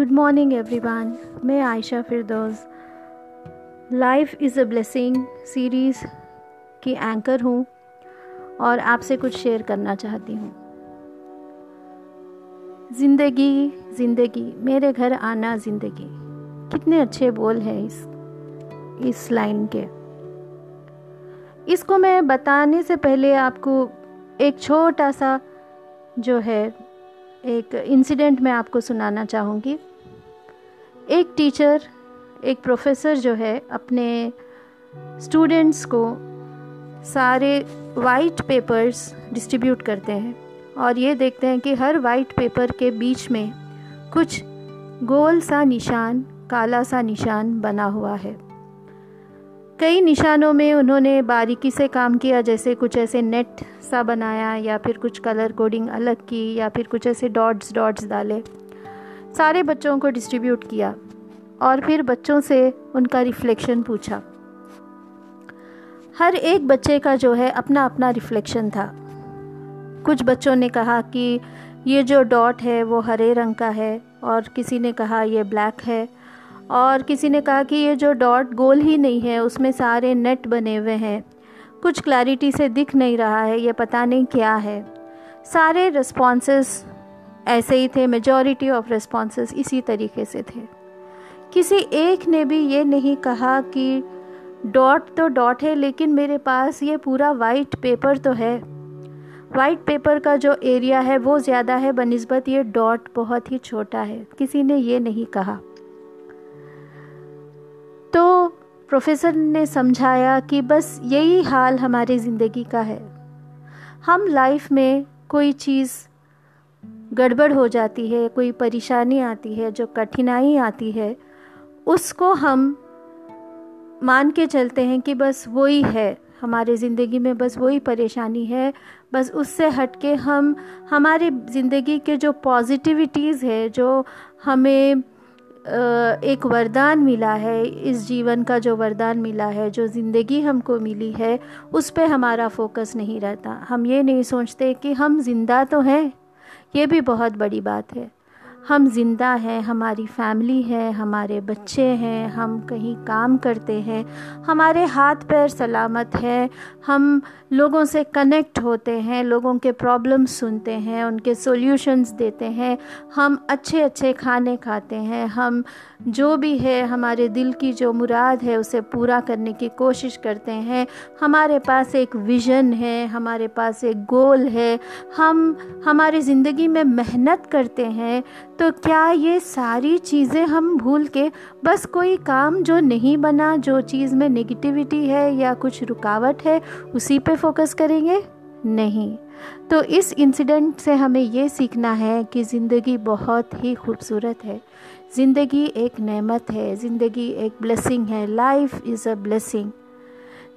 Good morning everyone मैं Ayesha Firdaus. Life is a blessing series की anchor हूँ और आपसे कुछ शेयर करना चाहती हूँ। ज़िंदगी ज़िंदगी, मेरे घर आना ज़िंदगी। कितने अच्छे बोल हैं इस इस लाइन के। इसको मैं बताने से पहले आपको एक छोटा सा जो है, एक इंसिडेंट मैं आपको सुनाना चाहूँगी। एक टीचर एक प्रोफेसर जो है, अपने स्टूडेंट्स को सारे वाइट पेपर्स डिस्ट्रीब्यूट करते हैं और ये देखते हैं कि हर वाइट पेपर के बीच में कुछ गोल सा निशान, काला सा निशान बना हुआ है। कई निशानों में उन्होंने बारीकी से काम किया, जैसे कुछ ऐसे नेट सा बनाया या फिर कुछ कलर कोडिंग अलग की या फिर कुछ ऐसे डॉट्स डॉट्स डाले। सारे बच्चों को डिस्ट्रीब्यूट किया और फिर बच्चों से उनका रिफ्लेक्शन पूछा। हर एक बच्चे का जो है अपना अपना रिफ्लेक्शन था। कुछ बच्चों ने कहा कि ये जो डॉट है वो हरे रंग का है और किसी ने कहा ये ब्लैक है और किसी ने कहा कि ये जो डॉट गोल ही नहीं है, उसमें सारे नेट बने हुए हैं। कुछ क्लैरिटी से दिख नहीं रहा है, ये पता नहीं क्या है। सारे रिस्पॉन्सेस ऐसे ही थे मेजॉरिटी ऑफ़ रिस्पॉन्सेस इसी तरीके से थे। किसी एक ने भी ये नहीं कहा कि डॉट तो डॉट है, लेकिन मेरे पास ये पूरा वाइट पेपर तो है। वाइट पेपर का जो एरिया है, वो ज़्यादा है, बनस्बत ये डॉट बहुत ही छोटा है। किसी ने ये नहीं कहा। तो प्रोफेसर ने समझाया कि बस यही हाल हमारी ज़िंदगी का है। हम लाइफ में कोई चीज़ गड़बड़ हो जाती है, कोई परेशानी आती है, जो कठिनाई आती है, उसको हम मान के चलते हैं कि बस वही है, हमारे ज़िंदगी में बस वही परेशानी है, बस उससे हट के हम, हमारे ज़िंदगी के जो पॉजिटिविटीज़ है, जो हमें एक वरदान मिला है, इस जीवन का जो वरदान मिला है, जो ज़िंदगी हमको मिली है, उस पर हमारा फोकस नहीं रहता। हम ये नहीं सोचते कि हम ज़िंदा तो हैं ये भी बहुत बड़ी बात है। हम ज़िंदा हैं, हमारी फैमिली है, हमारे बच्चे हैं, हम कहीं काम करते हैं, हमारे हाथ पैर सलामत है, हम लोगों से कनेक्ट होते हैं, लोगों के प्रॉब्लम सुनते हैं, उनके सॉल्यूशंस देते हैं, हम अच्छे अच्छे खाने खाते हैं, हम जो भी है, हमारे दिल की जो मुराद है, उसे पूरा करने की कोशिश करते हैं, हमारे पास एक विज़न है, हमारे पास एक गोल है, हम, हमारी ज़िंदगी में मेहनत करते हैं तो क्या ये सारी चीज़ें हम भूल के बस कोई काम जो नहीं बना, जो चीज़ में नेगेटिविटी है या कुछ रुकावट है, उसी पे फोकस करेंगे? नहीं। तो इस इंसिडेंट से हमें ये सीखना है कि ज़िंदगी बहुत ही खूबसूरत है। ज़िंदगी एक नेमत है, ज़िंदगी एक ब्लेसिंग है। लाइफ इज़ अ ब्लेसिंग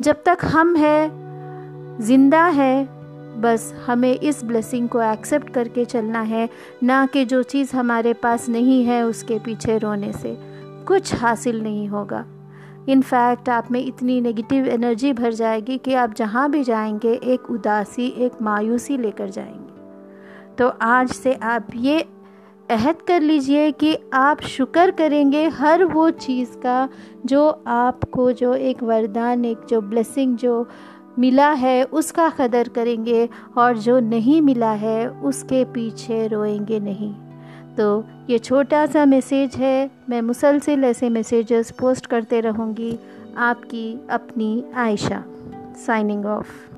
जब तक हम हैं, ज़िंदा है बस हमें इस ब्लेसिंग को एक्सेप्ट करके चलना है, ना कि जो चीज़ हमारे पास नहीं है उसके पीछे रोने से। कुछ हासिल नहीं होगा। इनफैक्ट आप में इतनी नेगेटिव एनर्जी भर जाएगी कि आप जहाँ भी जाएँगे, एक उदासी, एक मायूसी लेकर जाएँगे। तो आज से आप ये अहद कर लीजिए कि आप शुक्र करेंगे हर वो चीज़ का जो आपको जो एक वरदान, एक जो ब्लेसिंग जो मिला है, उसका कदर करेंगे और जो नहीं मिला है, उसके पीछे रोएँगे नहीं। तो ये छोटा सा मैसेज है, मैं मुसलसिल ऐसे मैसेजेस पोस्ट करते रहूँगी। आपकी अपनी आयशा साइनिंग ऑफ़